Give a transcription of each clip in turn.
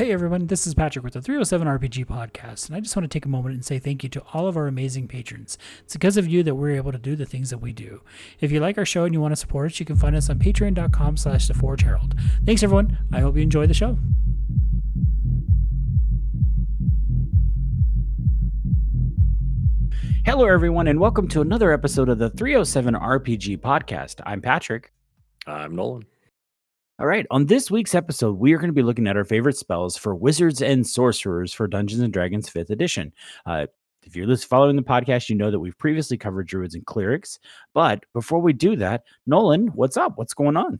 Hey everyone, this is Patrick with the 307 RPG podcast, and I just want to take a moment and say thank you to all of our amazing patrons. It's because of you that we're able to do the things that we do. If you like our show and you want to support us, you can find us on patreon.com slash the Forge Herald. Thanks everyone. I hope you enjoy the show. Hello everyone, and welcome to another episode of the 307 RPG podcast. I'm Patrick. I'm Nolan. All right. On this week's episode, we are going to be looking at our favorite spells for wizards and sorcerers for Dungeons and Dragons 5th edition. Uh, if you're following the podcast, you know that we've previously covered druids and clerics. But before we do that, Nolan, what's up? What's going on?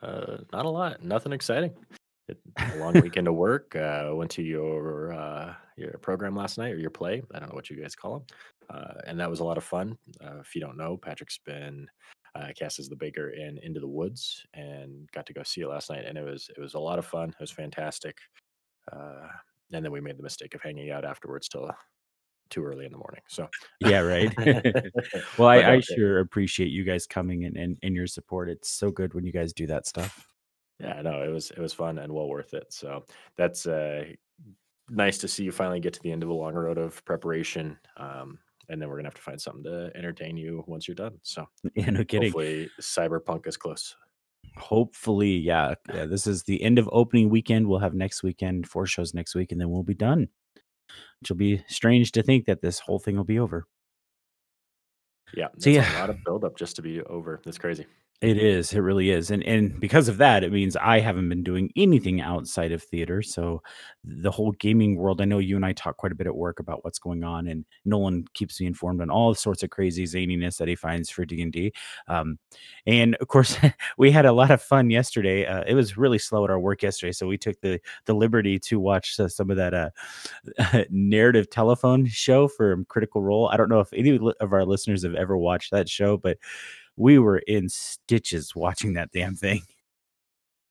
Uh, not a lot. Nothing exciting. A long weekend of work. Uh, went to your uh, your program last night or your play. I don't know what you guys call them. Uh, and that was a lot of fun. Uh, if you don't know, Patrick's been uh, cast as the baker in Into the Woods and got to go see it last night, and it was it was a lot of fun. It was fantastic. Uh, and then we made the mistake of hanging out afterwards till too early in the morning. So yeah, right. well, I, I sure appreciate you guys coming and, and and your support. It's so good when you guys do that stuff. Yeah, no, it was it was fun and well worth it. So that's uh, nice to see you finally get to the end of a long road of preparation. Um, and then we're gonna have to find something to entertain you once you're done. So yeah, no kidding. Hopefully, Cyberpunk is close. Hopefully, yeah, yeah. This is the end of opening weekend. We'll have next weekend four shows next week, and then we'll be done. Which will be strange to think that this whole thing will be over. Yeah, so yeah, a lot of buildup just to be over. That's crazy. It is. It really is. And and because of that, it means I haven't been doing anything outside of theater. So the whole gaming world, I know you and I talk quite a bit at work about what's going on, and Nolan keeps me informed on all sorts of crazy zaniness that he finds for D and D. Um, and of course, we had a lot of fun yesterday. Uh, it was really slow at our work yesterday, so we took the the liberty to watch uh, some of that uh, narrative telephone show from Critical Role. I don't know if any of our listeners have ever watched that show, but we were in stitches watching that damn thing.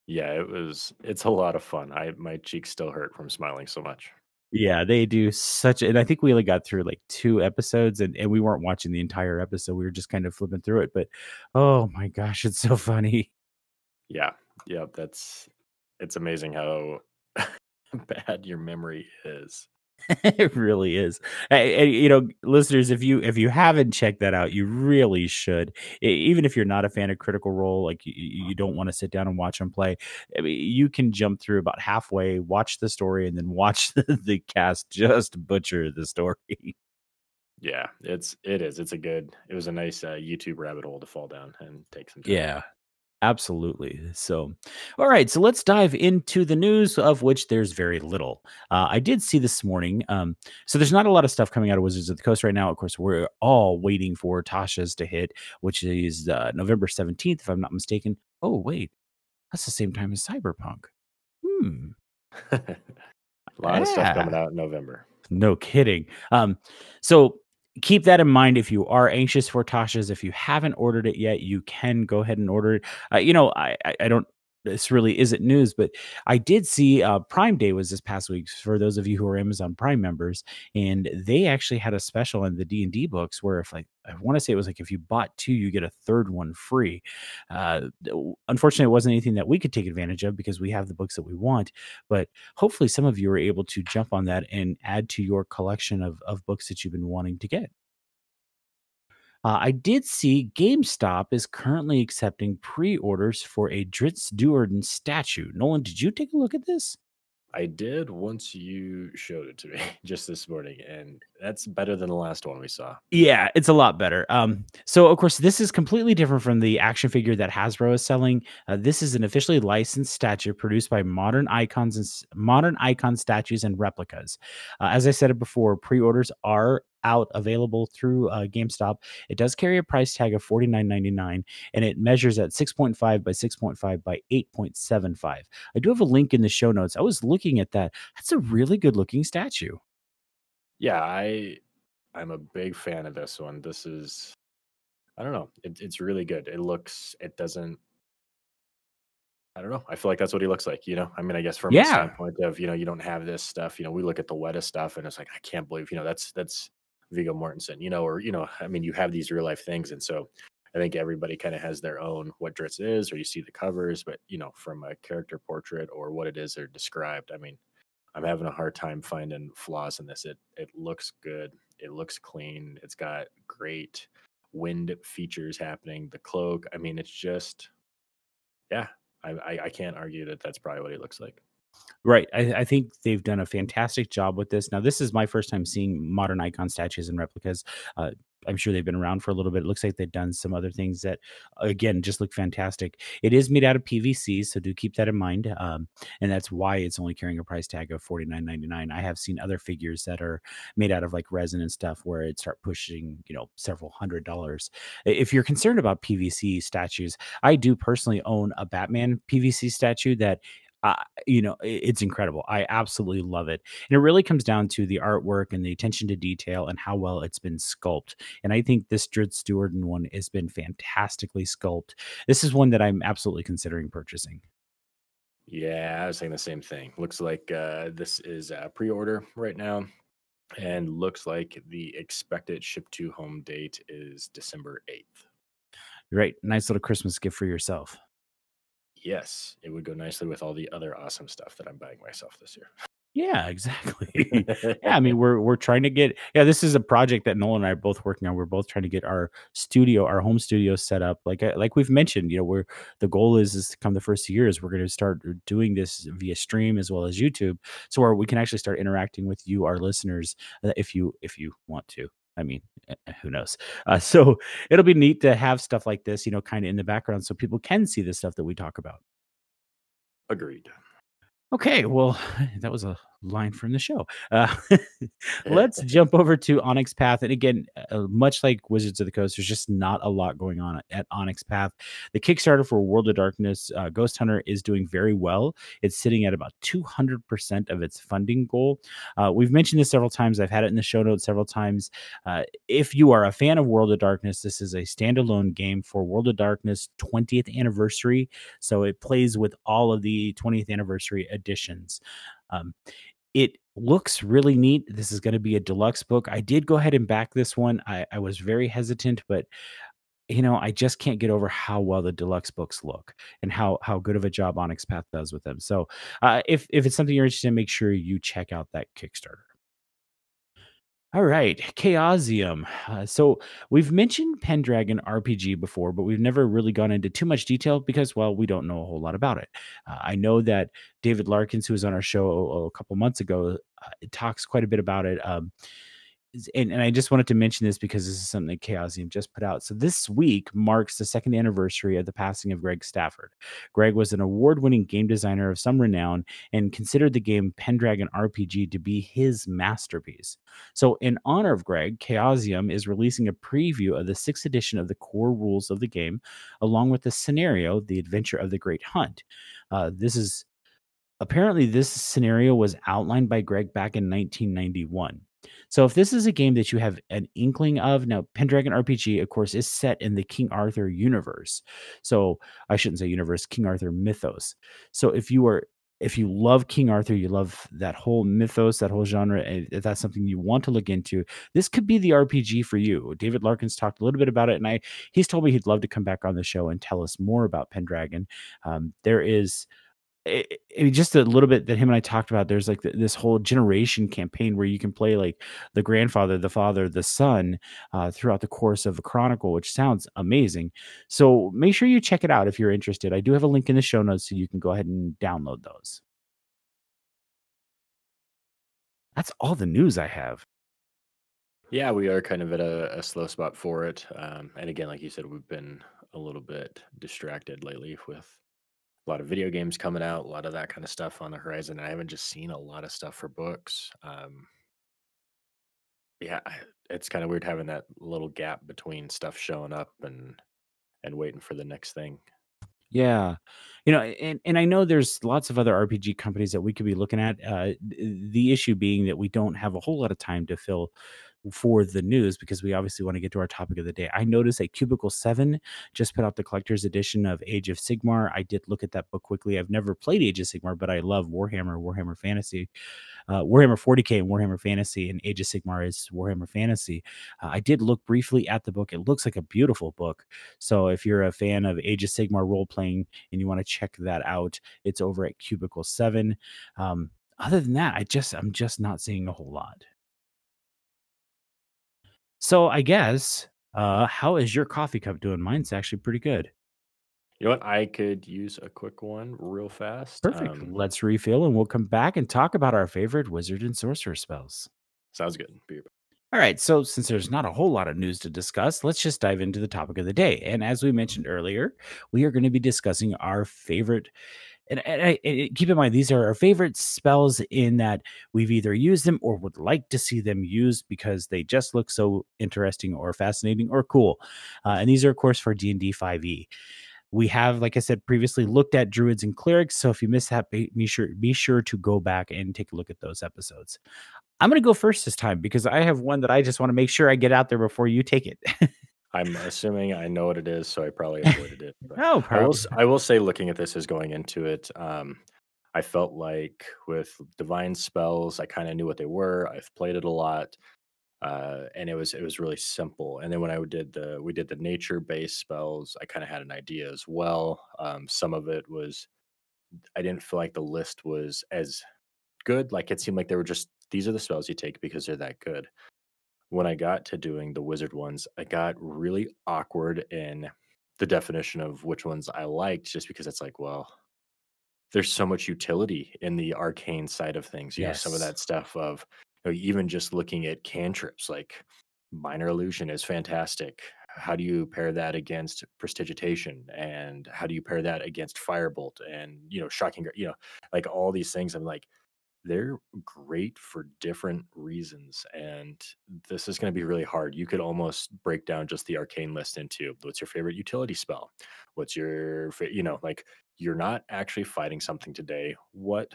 Yeah, it was it's a lot of fun. I my cheeks still hurt from smiling so much. Yeah, they do such and I think we only got through like two episodes and, and we weren't watching the entire episode. We were just kind of flipping through it. But oh my gosh, it's so funny. Yeah. Yeah, that's it's amazing how bad your memory is. it really is. And, you know, listeners, if you if you haven't checked that out, you really should. Even if you're not a fan of Critical Role, like you, you don't want to sit down and watch them play, I mean, you can jump through about halfway, watch the story, and then watch the, the cast just butcher the story. Yeah, it's it is. It's a good. It was a nice uh, YouTube rabbit hole to fall down and take some. Time. Yeah, Absolutely. So, all right. So let's dive into the news, of which there's very little. Uh, I did see this morning. Um, so there's not a lot of stuff coming out of Wizards of the Coast right now. Of course, we're all waiting for Tasha's to hit, which is uh, November 17th, if I'm not mistaken. Oh, wait. That's the same time as Cyberpunk. Hmm. a lot yeah. of stuff coming out in November. No kidding. Um, so keep that in mind if you are anxious for Tasha's. If you haven't ordered it yet, you can go ahead and order it. Uh, you know, I, I don't this really isn't news, but I did see uh, Prime Day was this past week for those of you who are Amazon Prime members, and they actually had a special in the D and D books where if like I want to say it was like if you bought two, you get a third one free. Uh, unfortunately, it wasn't anything that we could take advantage of because we have the books that we want, but hopefully, some of you are able to jump on that and add to your collection of of books that you've been wanting to get. Uh, I did see GameStop is currently accepting pre-orders for a Drizzt Do'Urden statue. Nolan, did you take a look at this? I did once you showed it to me just this morning, and that's better than the last one we saw. Yeah, it's a lot better. Um, so of course, this is completely different from the action figure that Hasbro is selling. Uh, this is an officially licensed statue produced by Modern Icons and Modern Icon Statues and Replicas. Uh, as I said it before, pre-orders are out available through uh, GameStop. It does carry a price tag of $49.99 and it measures at 6.5 by 6.5 by 8.75. I do have a link in the show notes. I was looking at that. That's a really good looking statue. Yeah, I I'm a big fan of this one. This is I don't know. It, it's really good. It looks it doesn't I don't know. I feel like that's what he looks like, you know. I mean, I guess from yeah. a standpoint of, you know, you don't have this stuff, you know, we look at the wettest stuff and it's like, I can't believe, you know, that's that's Viggo Mortensen, you know, or you know, I mean, you have these real life things, and so I think everybody kind of has their own what Drizzt is, or you see the covers, but you know, from a character portrait or what it is they're described. I mean, I'm having a hard time finding flaws in this. It it looks good. It looks clean. It's got great wind features happening. The cloak. I mean, it's just, yeah. I I, I can't argue that that's probably what he looks like. Right. I, I think they've done a fantastic job with this. Now, this is my first time seeing modern icon statues and replicas. Uh, I'm sure they've been around for a little bit. It looks like they've done some other things that, again, just look fantastic. It is made out of PVC, so do keep that in mind. Um, and that's why it's only carrying a price tag of $49.99. I have seen other figures that are made out of like resin and stuff where it start pushing, you know, several hundred dollars. If you're concerned about PVC statues, I do personally own a Batman PVC statue that uh, you know, it's incredible. I absolutely love it. And it really comes down to the artwork and the attention to detail and how well it's been sculpted. And I think this Drizzt Stewart one has been fantastically sculpted. This is one that I'm absolutely considering purchasing. Yeah, I was saying the same thing. Looks like uh, this is a pre-order right now, and looks like the expected ship to home date is December eighth. Right, nice little Christmas gift for yourself. Yes, it would go nicely with all the other awesome stuff that I'm buying myself this year. Yeah, exactly. yeah, I mean, we're we're trying to get. Yeah, this is a project that Nolan and I are both working on. We're both trying to get our studio, our home studio, set up. Like uh, like we've mentioned, you know, we're the goal is is to come the first year is we're going to start doing this via stream as well as YouTube, so where we can actually start interacting with you, our listeners, uh, if you if you want to. I mean, eh, eh, who knows? Uh, so it'll be neat to have stuff like this, you know, kind of in the background so people can see the stuff that we talk about. Agreed. Okay, well, that was a line from the show. Uh, let's jump over to Onyx Path. And again, uh, much like Wizards of the Coast, there's just not a lot going on at Onyx Path. The Kickstarter for World of Darkness uh, Ghost Hunter is doing very well. It's sitting at about 200% of its funding goal. Uh, we've mentioned this several times. I've had it in the show notes several times. Uh, if you are a fan of World of Darkness, this is a standalone game for World of Darkness 20th anniversary. So it plays with all of the 20th anniversary editions. Um, it looks really neat. This is going to be a deluxe book. I did go ahead and back this one. I, I was very hesitant, but you know, I just can't get over how well the deluxe books look and how how good of a job Onyx Path does with them. So, uh, if if it's something you're interested in, make sure you check out that Kickstarter. All right, Chaosium. Uh, so we've mentioned Pendragon RPG before, but we've never really gone into too much detail because, well, we don't know a whole lot about it. Uh, I know that David Larkins, who was on our show a, a couple months ago, uh, talks quite a bit about it. Um, and, and I just wanted to mention this because this is something that Chaosium just put out. So this week marks the second anniversary of the passing of Greg Stafford. Greg was an award-winning game designer of some renown and considered the game Pendragon RPG to be his masterpiece. So in honor of Greg, Chaosium is releasing a preview of the sixth edition of the core rules of the game, along with the scenario, The Adventure of the Great Hunt. Uh, this is apparently this scenario was outlined by Greg back in 1991. So if this is a game that you have an inkling of, now Pendragon RPG, of course, is set in the King Arthur universe. So I shouldn't say universe, King Arthur mythos. So if you are if you love King Arthur, you love that whole mythos, that whole genre, if that's something you want to look into, this could be the RPG for you. David Larkins talked a little bit about it, and I he's told me he'd love to come back on the show and tell us more about Pendragon. Um, there is it, it, just a little bit that him and I talked about. There's like this whole generation campaign where you can play like the grandfather, the father, the son uh, throughout the course of a chronicle, which sounds amazing. So make sure you check it out if you're interested. I do have a link in the show notes so you can go ahead and download those. That's all the news I have. Yeah, we are kind of at a, a slow spot for it. Um, and again, like you said, we've been a little bit distracted lately with a lot of video games coming out, a lot of that kind of stuff on the horizon. I haven't just seen a lot of stuff for books. Um, yeah, it's kind of weird having that little gap between stuff showing up and and waiting for the next thing. Yeah. You know, and, and I know there's lots of other RPG companies that we could be looking at. Uh, the issue being that we don't have a whole lot of time to fill for the news because we obviously want to get to our topic of the day. I noticed that Cubicle 7 just put out the collector's edition of Age of Sigmar. I did look at that book quickly. I've never played Age of Sigmar, but I love Warhammer, Warhammer Fantasy, uh, Warhammer 40K and Warhammer Fantasy, and Age of Sigmar is Warhammer Fantasy. Uh, I did look briefly at the book. It looks like a beautiful book. So if you're a fan of Age of Sigmar role playing and you want to check that out, it's over at Cubicle 7. Um, other than that, I just I'm just not seeing a whole lot. So I guess, uh, how is your coffee cup doing? Mine's actually pretty good. You know what? I could use a quick one real fast. Perfect. Um, Let's refill and we'll come back and talk about our favorite wizard and sorcerer spells. sounds good. All right, so since there's not a whole lot of news to discuss, let's just dive into the topic of the day. And as we mentioned earlier, we are going to be discussing our favorite. And, and, I- and keep in mind, these are our favorite spells in that we've either used them or would like to see them used because they just look so interesting or fascinating or cool. Uh, and these are, of course, for D and D 5e. We have, like I said previously, looked at druids and clerics. So if you missed that, be sure be sure to go back and take a look at those episodes. I'm going to go first this time because I have one that I just want to make sure I get out there before you take it. I'm assuming I know what it is, so I probably avoided it. But oh, I will, I will say, looking at this as going into it, um, I felt like with divine spells, I kind of knew what they were. I've played it a lot, uh, and it was it was really simple. And then when I did the we did the nature based spells, I kind of had an idea as well. Um, some of it was I didn't feel like the list was as good. Like it seemed like they were just these are the spells you take because they're that good. When I got to doing the wizard ones, I got really awkward in the definition of which ones I liked, just because it's like, well, there's so much utility in the arcane side of things. You know, some of that stuff of you know, even just looking at cantrips, like minor illusion is fantastic. How do you pair that against prestidigitation, and how do you pair that against firebolt, and you know, shocking, you know, like all these things. I'm like, they're great for different reasons, and this is going to be really hard. You could almost break down just the arcane list into what's your favorite utility spell, what's your, you know, like you're not actually fighting something today. What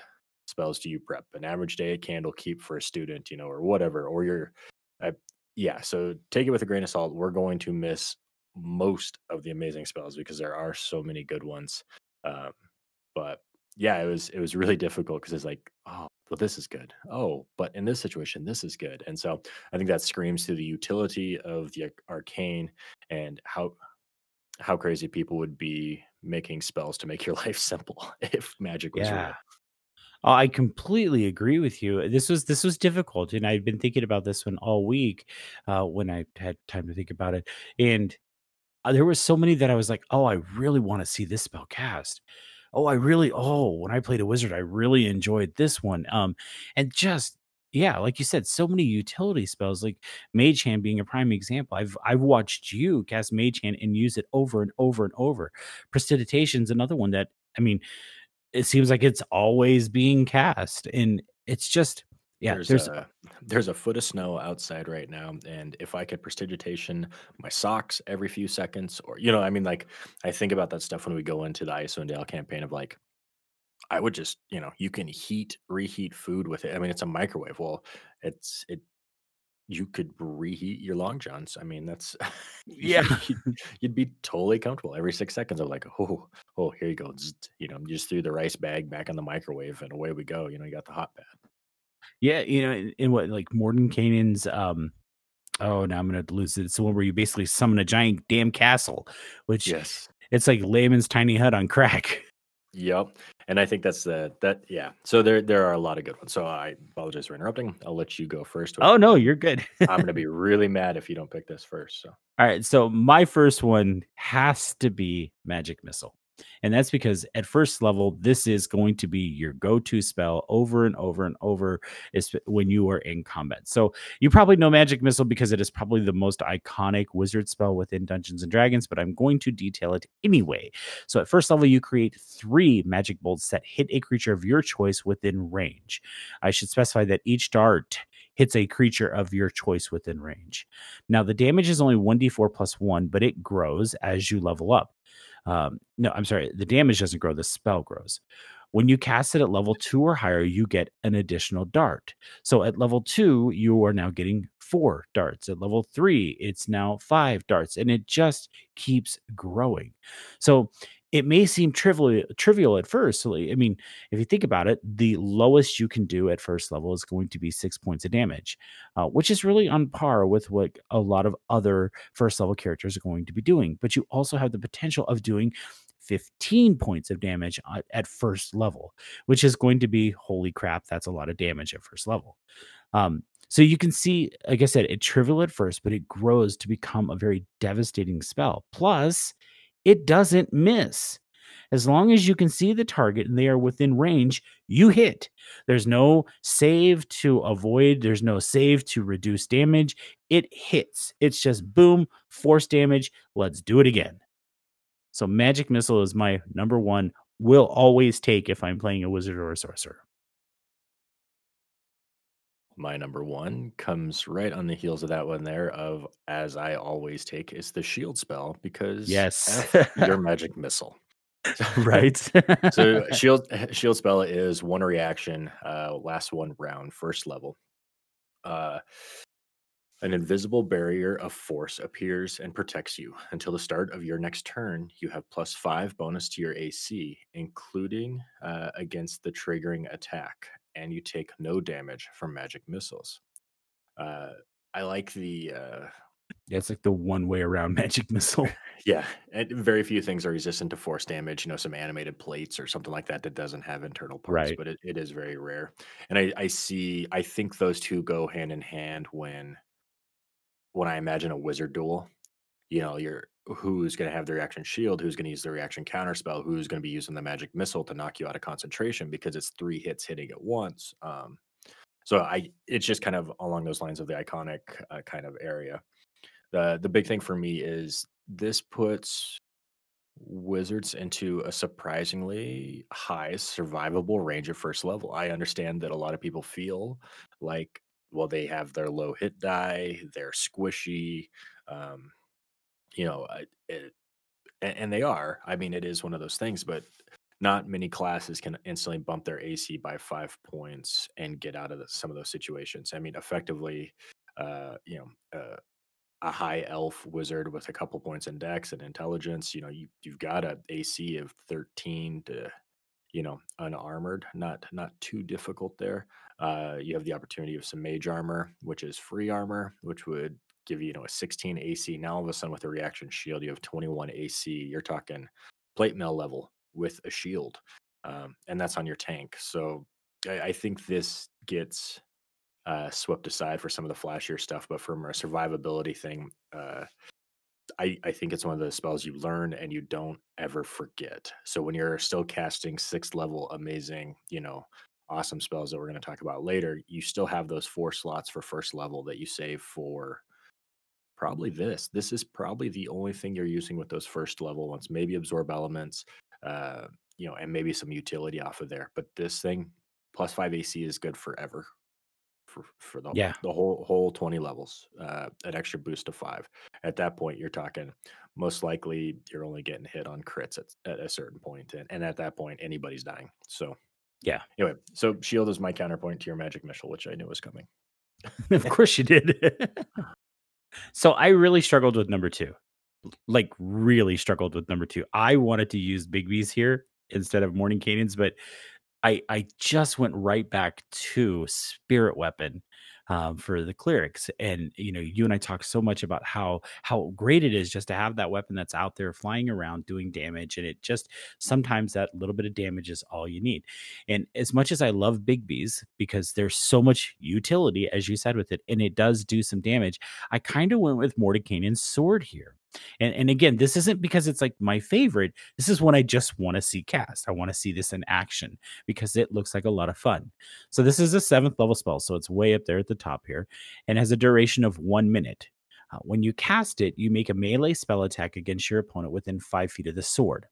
spells do you prep? An average day at Candlekeep for a student, you know, or whatever, or you're, uh, yeah. So take it with a grain of salt. We're going to miss most of the amazing spells because there are so many good ones. Um, but yeah, it was it was really difficult because it's like, oh, well, this is good. Oh, but in this situation, this is good. And so I think that screams to the utility of the arcane and how how crazy people would be making spells to make your life simple if magic was real. Yeah. Oh, I completely agree with you. This was this was difficult, and I've been thinking about this one all week uh, when I had time to think about it. And uh, there was so many that I was like, "Oh, I really want to see this spell cast." Oh, I really. Oh, when I played a wizard, I really enjoyed this one. Um, and just yeah, like you said, so many utility spells, like Mage Hand being a prime example. I've I've watched you cast Mage Hand and use it over and over and over. Prestidigitation's another one that I mean it seems like it's always being cast and it's just yeah There's there's a there's a foot of snow outside right now, and if I could prestidigitation my socks every few seconds, or you know, I mean, like I think about that stuff when we go into the Icewind Dale campaign of like I would just, you know, you can heat, reheat food with it. I mean, it's a microwave. Well, it's it. You could reheat your long johns. I mean, that's yeah you'd, you'd be totally comfortable every six seconds. of like, oh, oh, here you go. Zzzt, You know, you just threw the rice bag back in the microwave, and away we go. You know, you got the hot pad. Yeah you know in, in what like mordenkainen's um oh now i'm gonna lose it it's the one where you basically summon a giant damn castle which Yes. it's like Leomund's tiny hut on crack Yep. And I think that's the that yeah. So there there are a lot of good ones. So I apologize for interrupting. I'll let you go first. oh no you're good I'm gonna be really mad if you don't pick this first. So All right, so my first one has to be Magic Missile. And that's because at first level, this is going to be your go to spell over and over and over when you are in combat. So you probably know Magic Missile because it is probably the most iconic wizard spell within Dungeons and Dragons, but I'm going to detail it anyway. So at first level, you create three magic bolts that hit a creature of your choice within range. I should specify that each dart hits a creature of your choice within range. Now, the damage is only 1d4 plus 1, but it grows as you level up. Um, no, I'm sorry, the damage doesn't grow, the spell grows. When you cast it at level two or higher, you get an additional dart. So at level two, you are now getting four darts. At level three, it's now five darts, and it just keeps growing. So it may seem trivial trivial at first. So, I mean, if you think about it, the lowest you can do at first level is going to be six points of damage, uh, which is really on par with what a lot of other first level characters are going to be doing. But you also have the potential of doing 15 points of damage at, first level, which is going to be holy crap, that's a lot of damage at first level. Um, so you can see, like I said, it trivial at first, but it grows to become a very devastating spell. Plus, it doesn't miss. As long as you can see the target and they are within range, you hit. There's no save to avoid, there's no save to reduce damage. It hits. It's just boom, force damage. Let's do it again. So, Magic Missile is my number one, will always take if I'm playing a wizard or a sorcerer. My number one comes right on the heels of that one there of as I always take is the shield spell because Yes. Your magic missile. right. So shield shield spell is one reaction, uh last one round, first level. Uh an invisible barrier of force appears and protects you. Until the start of your next turn, you have plus five bonus to your AC, including uh, against the triggering attack, and you take no damage from magic missiles. Uh, I like the uh, yeah, it's like the one way around magic missile. yeah, and very few things are resistant to force damage. You know, some animated plates or something like that that doesn't have internal parts, Right. but it, it is very rare. And I, I see, I think those two go hand in hand when when I imagine a wizard duel, you know, you're who's going to have the reaction shield, who's going to use the reaction counter spell, who's going to be using the magic missile to knock you out of concentration because it's three hits hitting at once. Um, so I, it's just kind of along those lines of the iconic uh, kind of area. The the big thing for me is this puts wizards into a surprisingly high survivable range of first level. I understand that a lot of people feel like well they have their low hit die, they're squishy, um, you know, I- it, and, and they are. I mean, it is one of those things, but not many classes can instantly bump their AC by five points and get out of the, some of those situations. I mean, effectively, uh, you know, uh, a high elf wizard with a couple points in dex and intelligence, you know, you you've got a AC of 13 to you know, unarmored, not not too difficult there. Uh, you have the opportunity of some mage armor, which is free armor, which would give you, you know, a 16 AC. Now all of a sudden with a reaction shield, you have 21 AC. You're talking plate mail level with a shield, um, and that's on your tank. So I, I think this gets uh, swept aside for some of the flashier stuff, but from a survivability thing, uh, I, I think it's one of the spells you learn and you don't ever forget. So when you're still casting sixth level amazing, you know, awesome spells that we're going to talk about later, you still have those four slots for first level that you save for probably this. This is probably the only thing you're using with those first level ones. Maybe absorb elements, uh, you know, and maybe some utility off of there. But this thing plus five AC is good forever for for the Yeah. the whole whole 20 levels uh an extra boost of five at that point you're talking most likely you're only getting hit on crits at, at a certain point and, and at that point anybody's dying so Yeah. anyway so shield is my counterpoint to your magic missile which i knew was coming of course you did. so I really struggled with number two. Like really struggled with number two. I wanted to use Bigby's here instead of Mordenkainen's, but I I just went right back to Spirit Weapon um, for the clerics, and you know, you and I talked so much about how how great it is just to have that weapon that's out there flying around doing damage, and it just sometimes that little bit of damage is all you need. And as much as I love Bigby's because there's so much utility, as you said, with it, and it does do some damage, I kind of went with Mordenkainen's sword here. And, and again, this isn't because it's like my favorite. This is one I just want to see cast. I want to see this in action because it looks like a lot of fun. So this is a seventh level spell, so it's way up there at the top here, and has a duration of one minute. Uh, when you cast it, you make a melee spell attack against your opponent within five feet of the sword.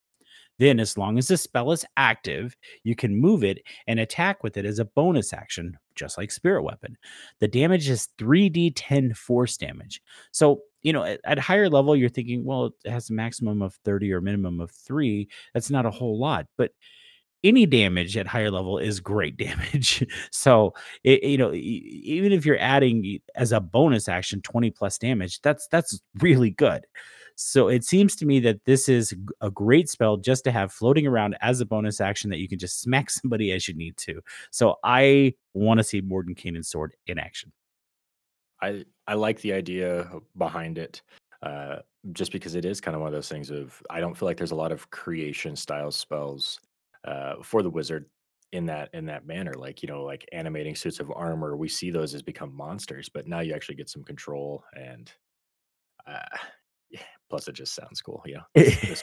Then, as long as the spell is active, you can move it and attack with it as a bonus action, just like Spirit Weapon. The damage is 3d10 force damage. So, you know, at, at higher level, you're thinking, well, it has a maximum of 30 or minimum of three. That's not a whole lot. But any damage at higher level is great damage. so it, you know, even if you're adding as a bonus action 20 plus damage, that's that's really good. So it seems to me that this is a great spell just to have floating around as a bonus action that you can just smack somebody as you need to. So I want to see Mordenkainen's sword in action. I I like the idea behind it. Uh, just because it is kind of one of those things of I don't feel like there's a lot of creation style spells uh, for the wizard in that in that manner like you know like animating suits of armor we see those as become monsters but now you actually get some control and uh, yeah, plus it just sounds cool you know this,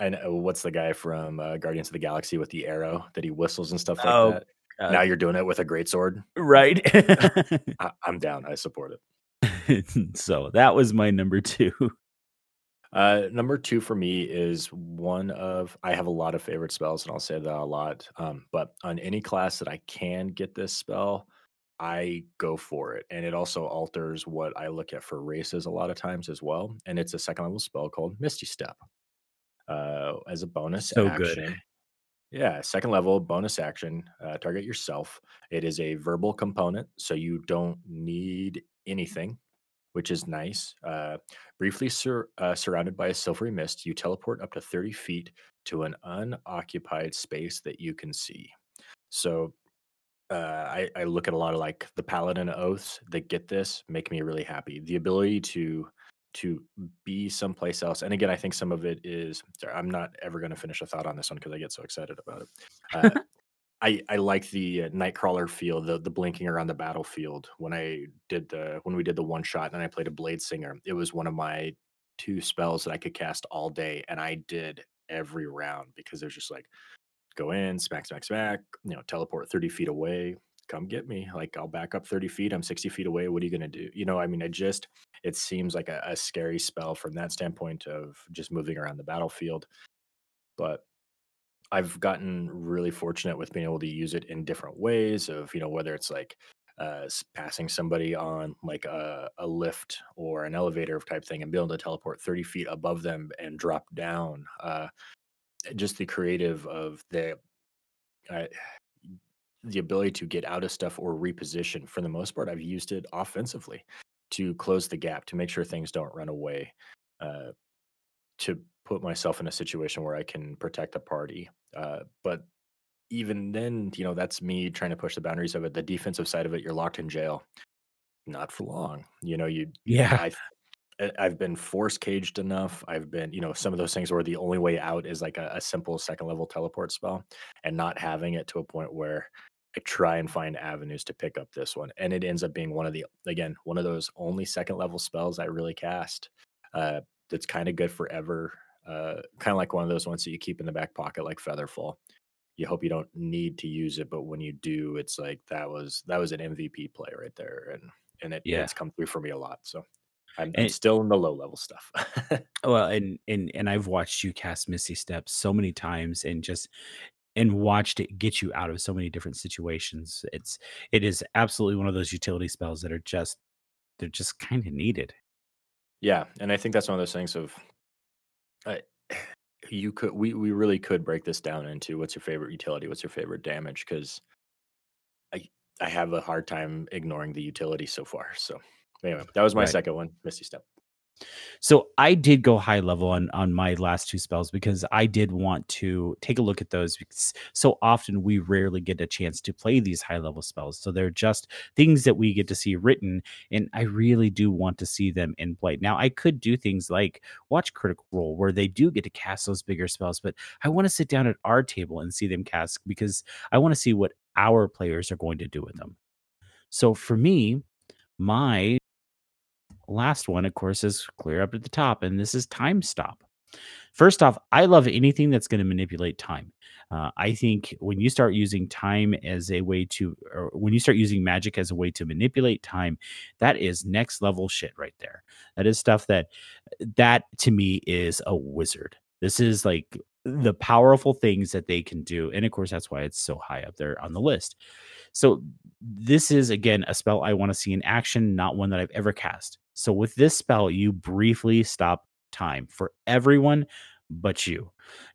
I know what's the guy from uh, Guardians of the Galaxy with the arrow that he whistles and stuff like oh, that. God. Now you're doing it with a great sword, right? I, I'm down. I support it. so that was my number two. Uh, number two for me is one of I have a lot of favorite spells, and I'll say that a lot. Um, but on any class that I can get this spell, I go for it, and it also alters what I look at for races a lot of times as well. And it's a second level spell called Misty Step. Uh, as a bonus so action. good. Yeah, second level bonus action. Uh, target yourself. It is a verbal component, so you don't need anything which is nice. Uh, briefly sur- uh, surrounded by a silvery mist, you teleport up to 30 feet to an unoccupied space that you can see. So uh, I, I, look at a lot of like the paladin oaths that get this make me really happy. The ability to to be someplace else, and again, I think some of it is. Sorry, I'm not ever going to finish a thought on this one because I get so excited about it. Uh, I I like the uh, Nightcrawler feel, the the blinking around the battlefield. When I did the when we did the one shot and I played a Blade Singer, it was one of my two spells that I could cast all day, and I did every round because it was just like go in, smack, smack, smack, you know, teleport 30 feet away, come get me. Like I'll back up 30 feet. I'm 60 feet away. What are you gonna do? You know, I mean, I just it seems like a, a scary spell from that standpoint of just moving around the battlefield. But I've gotten really fortunate with being able to use it in different ways of, you know, whether it's like uh, passing somebody on like a, a lift or an elevator type thing and be able to teleport 30 feet above them and drop down. Uh, just the creative of the, uh, the ability to get out of stuff or reposition for the most part, I've used it offensively to close the gap to make sure things don't run away. Uh, to put myself in a situation where I can protect a party. Uh, but even then, you know, that's me trying to push the boundaries of it. The defensive side of it, you're locked in jail. Not for long. You know, you yeah. I, I've been force caged enough. I've been, you know, some of those things where the only way out is like a, a simple second level teleport spell, and not having it to a point where I try and find avenues to pick up this one, and it ends up being one of the again one of those only second level spells I really cast. Uh, that's kind of good forever uh, kind of like one of those ones that you keep in the back pocket, like Featherfall. You hope you don't need to use it, but when you do, it's like that was that was an MVP play right there, and and it, yeah. it's come through for me a lot. So I'm, I'm still in the low level stuff. well, and and and I've watched you cast Misty Steps so many times, and just and watched it get you out of so many different situations. It's it is absolutely one of those utility spells that are just they're just kind of needed. Yeah, and I think that's one of those things of uh, I, you could we we really could break this down into what's your favorite utility, what's your favorite damage because I I have a hard time ignoring the utility so far. So anyway, that was my right. second one, Misty Step. So I did go high level on on my last two spells because I did want to take a look at those so often we rarely get a chance to play these high level spells. So they're just things that we get to see written and I really do want to see them in play. Now I could do things like watch critical role where they do get to cast those bigger spells, but I want to sit down at our table and see them cast because I want to see what our players are going to do with them. So for me, my last one, of course, is clear up at the top, and this is time stop. First off, I love anything that's going to manipulate time. Uh, I think when you start using time as a way to, or when you start using magic as a way to manipulate time, that is next level shit right there. That is stuff that, that to me is a wizard. This is like the powerful things that they can do. And of course, that's why it's so high up there on the list. So, this is again a spell I want to see in action, not one that I've ever cast. So with this spell, you briefly stop time for everyone but you,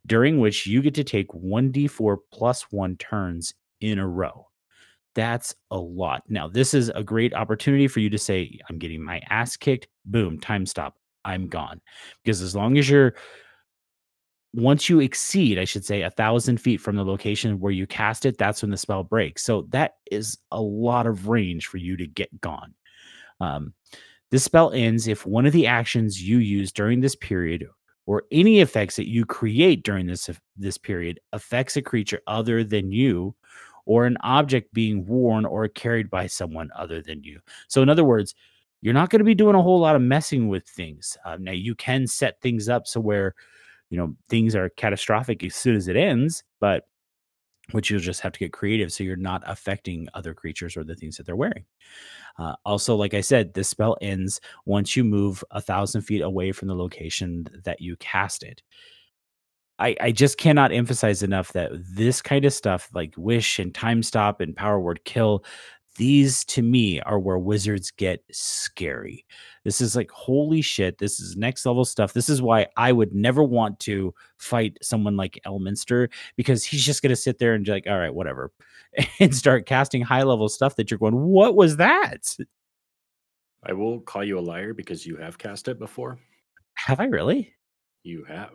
during which you get to take 1d4 plus one turns in a row. That's a lot. Now, this is a great opportunity for you to say, I'm getting my ass kicked. Boom, time stop. I'm gone. Because as long as you're once you exceed, I should say, a thousand feet from the location where you cast it, that's when the spell breaks. So that is a lot of range for you to get gone. Um, this spell ends if one of the actions you use during this period or any effects that you create during this this period affects a creature other than you or an object being worn or carried by someone other than you. So in other words, you're not going to be doing a whole lot of messing with things. Uh, now you can set things up so where you know things are catastrophic as soon as it ends but which you'll just have to get creative so you're not affecting other creatures or the things that they're wearing. Uh, also like i said this spell ends once you move a thousand feet away from the location that you cast it. I, I just cannot emphasize enough that this kind of stuff like wish and time stop and power word kill these to me are where wizards get scary. This is like, holy shit, this is next level stuff. This is why I would never want to fight someone like Elminster because he's just going to sit there and be like, all right, whatever, and start casting high level stuff that you're going, what was that? I will call you a liar because you have cast it before. Have I really? You have.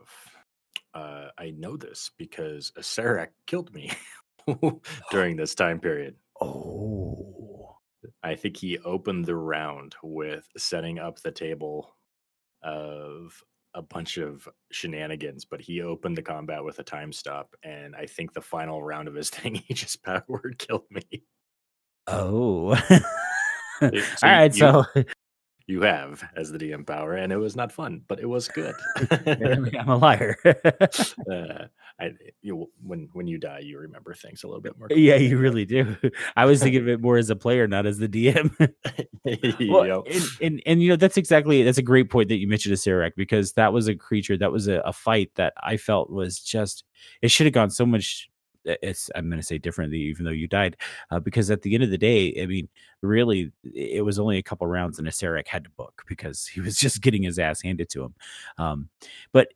Uh, I know this because Acererak killed me during this time period. Oh. I think he opened the round with setting up the table of a bunch of shenanigans, but he opened the combat with a time stop. And I think the final round of his thing, he just power word killed me. Oh. so All right. You, so you have as the DM power, and it was not fun, but it was good. I'm a liar. uh, I, you, when when you die, you remember things a little bit more. Yeah, you really do. I was thinking of it more as a player, not as the DM. well, and, and, and you know that's exactly that's a great point that you mentioned to Acererak because that was a creature that was a, a fight that I felt was just it should have gone so much it's I'm going to say differently, even though you died, uh, because at the end of the day, I mean, really, it was only a couple rounds, and Acererak had to book because he was just getting his ass handed to him. Um, but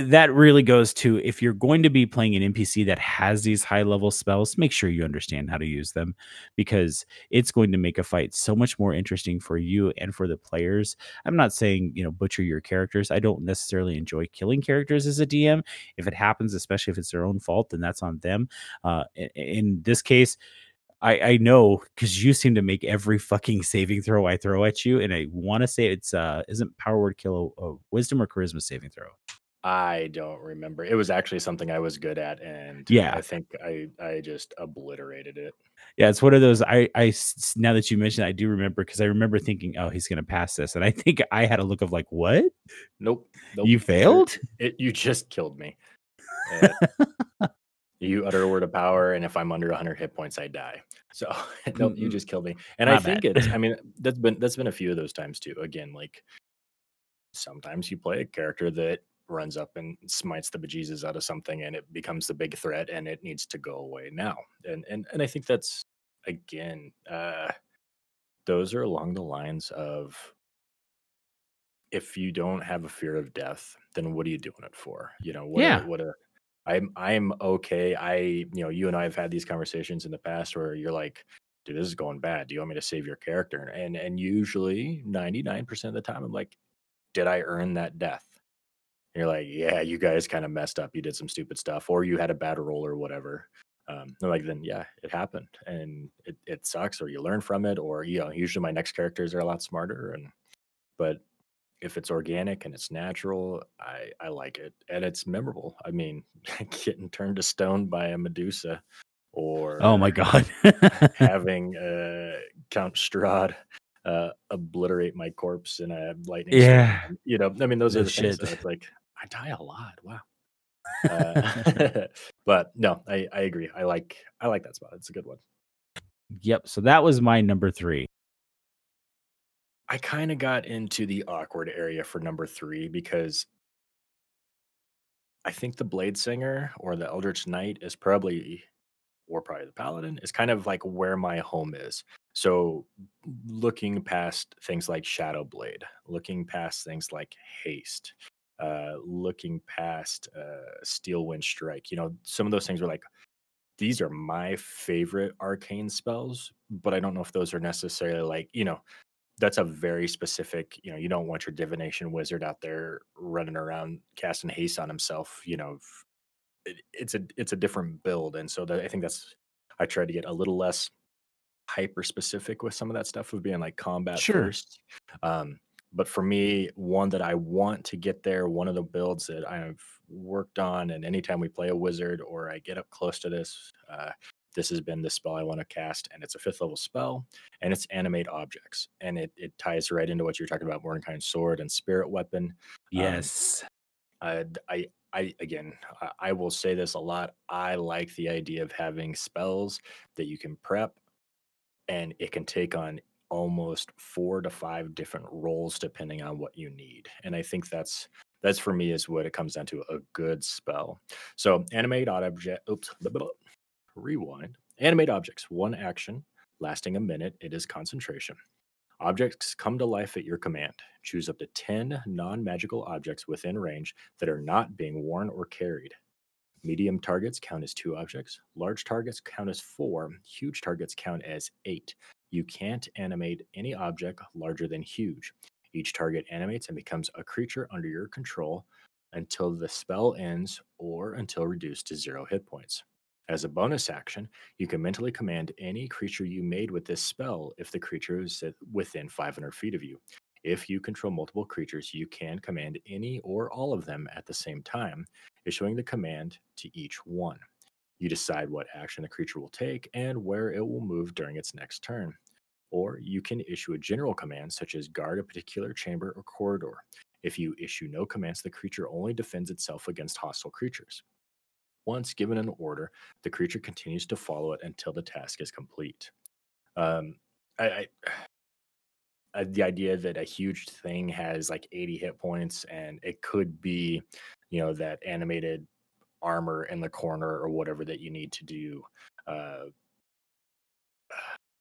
that really goes to if you're going to be playing an NPC that has these high level spells, make sure you understand how to use them because it's going to make a fight so much more interesting for you and for the players. I'm not saying, you know, butcher your characters. I don't necessarily enjoy killing characters as a DM. If it happens, especially if it's their own fault, then that's on them. Uh, in this case, I, I know because you seem to make every fucking saving throw I throw at you, and I want to say it's uh isn't power word kill a, a wisdom or charisma saving throw. I don't remember. It was actually something I was good at, and Yeah. I think I I just obliterated it. Yeah, it's one of those. I, I now that you mentioned, it, I do remember because I remember thinking, "Oh, he's gonna pass this," and I think I had a look of like, "What? Nope, nope. You failed?" It, you just killed me. you utter a word of power, and if I'm under 100 hit points, I die. So nope, you just killed me. And I think it's. I mean, that's been that's been a few of those times too. Again, like sometimes you play a character that runs up and smites the bejesus out of something and it becomes the big threat and it needs to go away now. And and, and i think that's again uh those are along the lines of if you don't have a fear of death then what are you doing it for? You know what yeah. a, what a i'm i'm okay. I you know you and i have had these conversations in the past where you're like dude this is going bad. Do you want me to save your character? And and usually 99% of the time i'm like did i earn that death you're like, yeah, you guys kind of messed up. You did some stupid stuff, or you had a bad roll or whatever. Um, like, then yeah, it happened, and it, it sucks, or you learn from it, or you know, usually my next characters are a lot smarter, and but if it's organic and it's natural, I I like it, and it's memorable. I mean, getting turned to stone by a Medusa, or oh my god, having uh, Count Strahd uh, obliterate my corpse in a lightning. Yeah, storm. you know, I mean, those are the shit. things that it's like I die a lot. Wow. Uh, but no, I, I agree. I like I like that spot. It's a good one. Yep. So that was my number three. I kind of got into the awkward area for number three because I think the Blade Singer or the Eldritch Knight is probably, or probably the Paladin, is kind of like where my home is. So looking past things like Shadow Blade, looking past things like Haste, uh, looking past uh, Steel Wind Strike. You know, some of those things were like, these are my favorite arcane spells, but I don't know if those are necessarily like, you know, that's a very specific, you know, you don't want your divination wizard out there running around casting haste on himself, you know. It, it's a it's a different build and so that, I think that's I tried to get a little less hyper specific with some of that stuff of being like combat Sure. first. Um, but for me, one that I want to get there, one of the builds that I've worked on, and anytime we play a wizard or I get up close to this, uh, this has been the spell I want to cast, and it's a fifth level spell, and it's animate objects, and it it ties right into what you're talking about, Mordenkainen's sword and spirit weapon. Um, Yes. I, I, I again, I, I will say this a lot. I like the idea of having spells that you can prep, and it can take on almost four to five different roles depending on what you need. And I think that's that's for me is what it comes down to a good spell. So animate object. Oops. blah, blah, blah. Rewind. Animate objects. One action lasting a minute. It is concentration. Objects come to life at your command. Choose up to 10 non magical objects within range that are not being worn or carried. Medium targets count as two objects. Large targets count as four. Huge targets count as eight. You can't animate any object larger than huge. Each target animates and becomes a creature under your control until the spell ends or until reduced to zero hit points. As a bonus action, you can mentally command any creature you made with this spell if the creature is within 500 feet of you. If you control multiple creatures, you can command any or all of them at the same time, issuing the command to each one. You decide what action the creature will take and where it will move during its next turn. Or you can issue a general command, such as guard a particular chamber or corridor. If you issue no commands, the creature only defends itself against hostile creatures. Once given an order, the creature continues to follow it until the task is complete. Um, I, I, I the idea that a huge thing has like 80 hit points and it could be, you know, that animated armor in the corner or whatever that you need to do. Uh,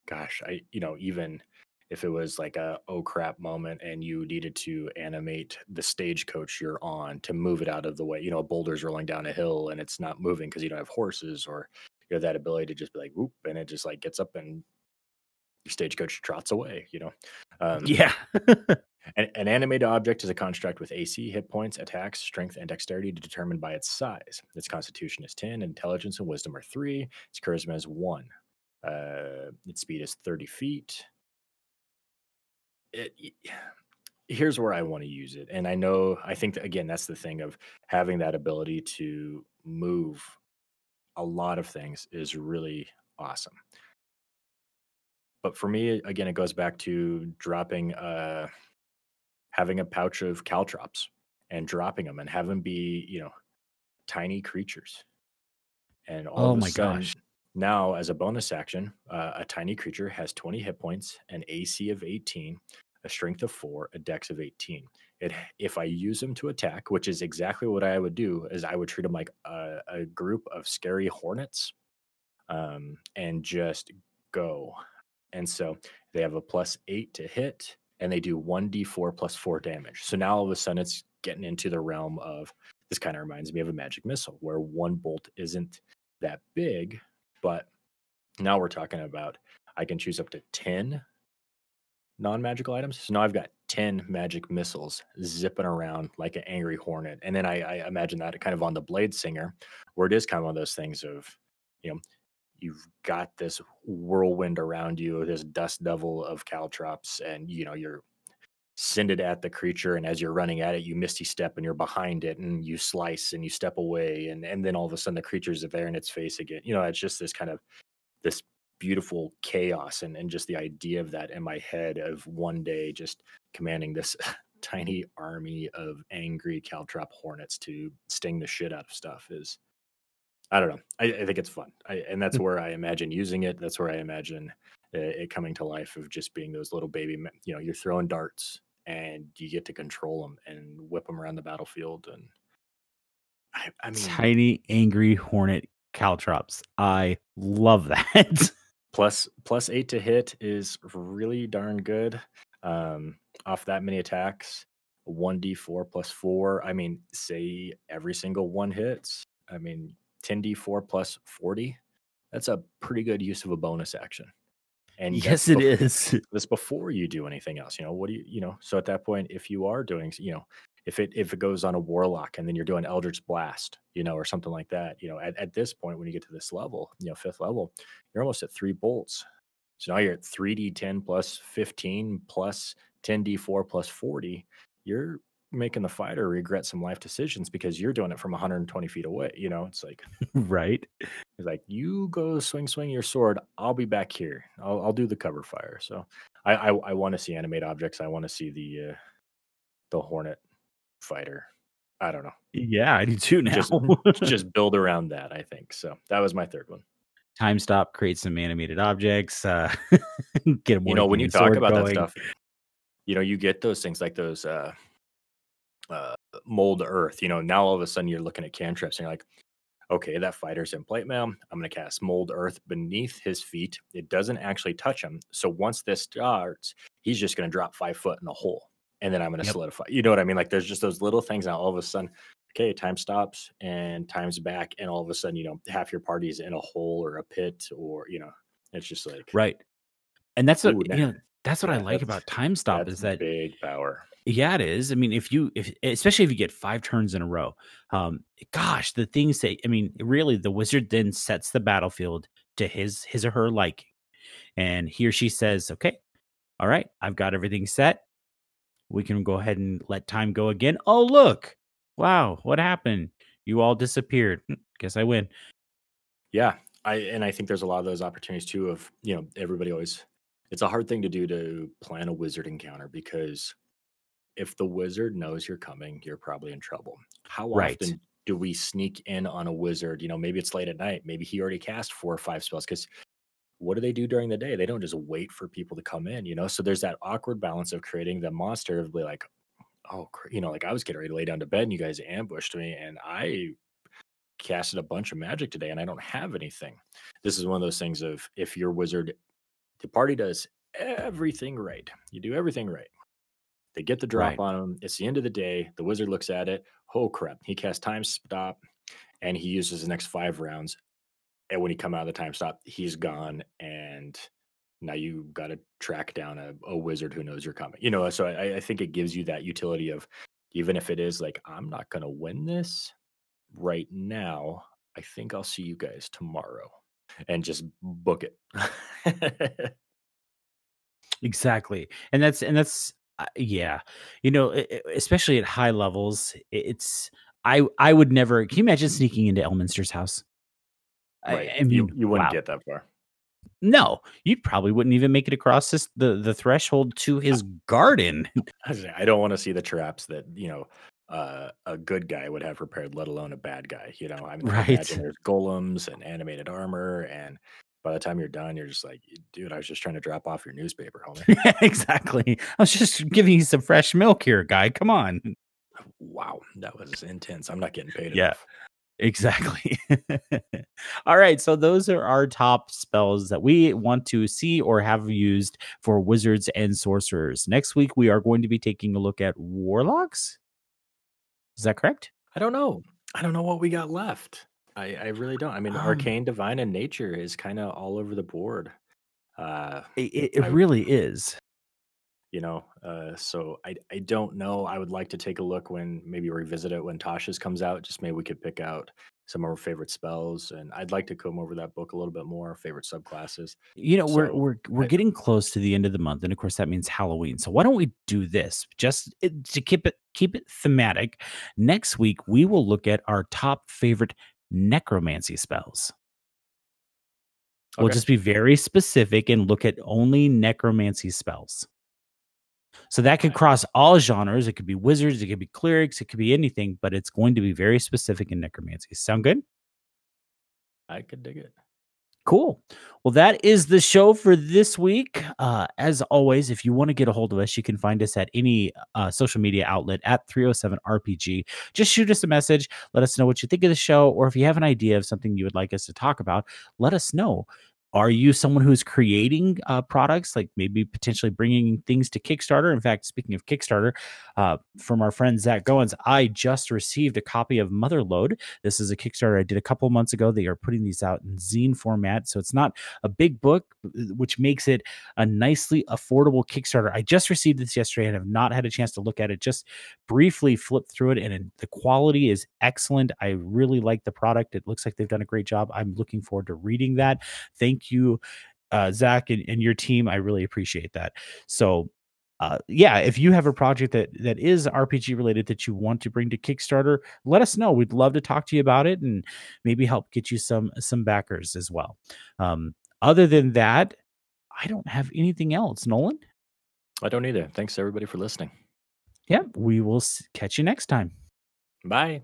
gosh, I, you know, even if it was like a oh crap moment and you needed to animate the stagecoach you're on to move it out of the way, you know, a boulder's rolling down a hill and it's not moving because you don't have horses or you have that ability to just be like whoop and it just like gets up and stagecoach trots away, you know. Um, Yeah. an, an animated object is a construct with AC, hit points, attacks, strength, and dexterity determined by its size. Its constitution is 10, intelligence and wisdom are 3, its charisma is 1. Uh, its speed is 30 feet. It, y- here's where I want to use it. And I know, I think that, again, that's the thing of having that ability to move a lot of things is really awesome. But for me, again, it goes back to dropping, uh, having a pouch of caltrops and dropping them and have them be, you know, tiny creatures. And all Oh my sudden, gosh. now as a bonus action, uh, a tiny creature has 20 hit points, an AC of 18, a strength of four, a dex of 18. It, if I use them to attack, which is exactly what I would do, is I would treat them like a, a group of scary hornets um, and just go. And so they have a plus eight to hit, and they do 1d4 plus four damage. So now all of a sudden it's getting into the realm of this kind of reminds me of a magic missile where one bolt isn't that big, but now we're talking about I can choose up to 10 non magical items. So now I've got 10 magic missiles zipping around like an angry hornet. And then I, I imagine that kind of on the Blade Singer, where it is kind of one of those things of, you know, you've got this whirlwind around you, this dust devil of caltrops, and you know, you're send it at the creature and as you're running at it you misty step and you're behind it and you slice and you step away and and then all of a sudden the creature's there in its face again. You know it's just this kind of this beautiful chaos and and just the idea of that in my head of one day just commanding this tiny army of angry caltrop hornets to sting the shit out of stuff is i don't know i, I think it's fun I, and that's where i imagine using it that's where i imagine uh, it coming to life of just being those little baby you know you're throwing darts and you get to control them and whip them around the battlefield and i, I mean Tiny angry hornet caltrops. I love that. plus plus eight to hit is really darn good um off that many attacks one d four plus four. I mean, say every single one hits. I mean, ten d four plus forty. That's a pretty good use of a bonus action. And yes, it before, is. This before you do anything else. You know what do you you know? So at that point, if you are doing you know if it if it goes on a warlock and then you're doing eldritch blast you know or something like that you know at, at this point when you get to this level you know fifth level you're almost at three bolts so now you're at 3d10 plus 15 plus 10d4 plus 40 you're making the fighter regret some life decisions because you're doing it from 120 feet away you know it's like right it's like you go swing swing your sword i'll be back here i'll, I'll do the cover fire so i i, I want to see animate objects i want to see the uh the hornet fighter. I don't know. Yeah, I do too now. just, just build around that, I think. So that was my third one. Time stop, create some animated objects, uh get them. You know, when you talk about going. that stuff, you know, you get those things like those uh uh mold earth, you know, now all of a sudden you're looking at cantrips and you're like, okay, that fighter's in plate mail. I'm going to cast mold earth beneath his feet. It doesn't actually touch him. So once this starts, he's just going to drop five foot in the hole and then I'm going to yep. solidify. You know what I mean? Like there's just those little things now all of a sudden, okay, time stops and time's back. And all of a sudden, you know, half your party's in a hole or a pit or, you know, it's just like. Right. And that's what, you know, that's what yeah, I like about time stop is that big power. Yeah, it is. I mean, if you, if especially if you get five turns in a row, um, gosh, the things that I mean, really, the wizard then sets the battlefield to his his or her liking, and he or she says, "Okay, all right, I've got everything set we can go ahead and let time go again. Oh, look. Wow, what happened? You all disappeared. Hmm, guess I win. Yeah. I and I think there's a lot of those opportunities too of, you know, everybody always it's a hard thing to do to plan a wizard encounter because if the wizard knows you're coming, you're probably in trouble. How right. often do we sneak in on a wizard? You know, maybe it's late at night. Maybe he already cast four or five spells because what do they do during the day? They don't just wait for people to come in, you know? So there's that awkward balance of creating the monster of like, oh, you know, like I was getting ready to lay down to bed and you guys ambushed me and I casted a bunch of magic today and I don't have anything. This is one of those things of if your wizard, the party does everything right, you do everything right. They get the drop right. on them. It's the end of the day. The wizard looks at it. Oh crap! He casts time stop, and he uses the next five rounds and when he come out of the time stop, he's gone, and now you got to track down a, a, wizard who knows you're coming. You know, so I, I think it gives you that utility of even if it is like I'm not going to win this right now. I think I'll see you guys tomorrow, and just book it. exactly, and that's and that's uh, yeah, you know, especially at high levels, it's I I would never. Can you imagine sneaking into Elminster's house? Right. I, I mean, you, you wouldn't wow. get that far. No, you probably wouldn't even make it across this, the the threshold to his garden. I don't want to see the traps that you know uh, a good guy would have prepared, let alone a bad guy. You know, I mean, right. imagine there's golems and animated armor, and by the time you're done, you're just like, dude, I was just trying to drop off your newspaper, homie. yeah, exactly. I was just giving you some fresh milk here, guy. Come on. Wow, that was intense. I'm not getting paid yeah. enough. Exactly. All right. So those are our top spells that we want to see or have used for wizards and sorcerers. Next week, we are going to be taking a look at warlocks. Is that correct? I don't know. I don't know what we got left. I, I really don't. I mean, um, arcane, divine, and nature is kind of all over the board. Uh, it, it I, really is you know uh, so I, I don't know i would like to take a look when maybe revisit it when tasha's comes out just maybe we could pick out some of our favorite spells and i'd like to come over that book a little bit more favorite subclasses you know so we're we're, we're I, getting close to the end of the month and of course that means halloween so why don't we do this just to keep it keep it thematic next week we will look at our top favorite necromancy spells okay. we'll just be very specific and look at only necromancy spells so that could cross all genres. It could be wizards, it could be clerics, it could be anything, but it's going to be very specific in necromancy. Sound good? I could dig it. Cool. Well, that is the show for this week. Uh, as always, if you want to get a hold of us, you can find us at any uh, social media outlet at 307RPG. Just shoot us a message. Let us know what you think of the show, or if you have an idea of something you would like us to talk about, let us know are you someone who's creating uh, products, like maybe potentially bringing things to Kickstarter? In fact, speaking of Kickstarter, uh, from our friend Zach Goins, I just received a copy of Motherload. This is a Kickstarter I did a couple months ago. They are putting these out in zine format, so it's not a big book, which makes it a nicely affordable Kickstarter. I just received this yesterday and have not had a chance to look at it. Just briefly flipped through it, and the quality is excellent. I really like the product. It looks like they've done a great job. I'm looking forward to reading that. Thank you, uh, Zach, and, and your team. I really appreciate that. So, uh, yeah, if you have a project that that is RPG related that you want to bring to Kickstarter, let us know. We'd love to talk to you about it and maybe help get you some some backers as well. Um, other than that, I don't have anything else. Nolan, I don't either. Thanks everybody for listening. Yeah, we will catch you next time. Bye.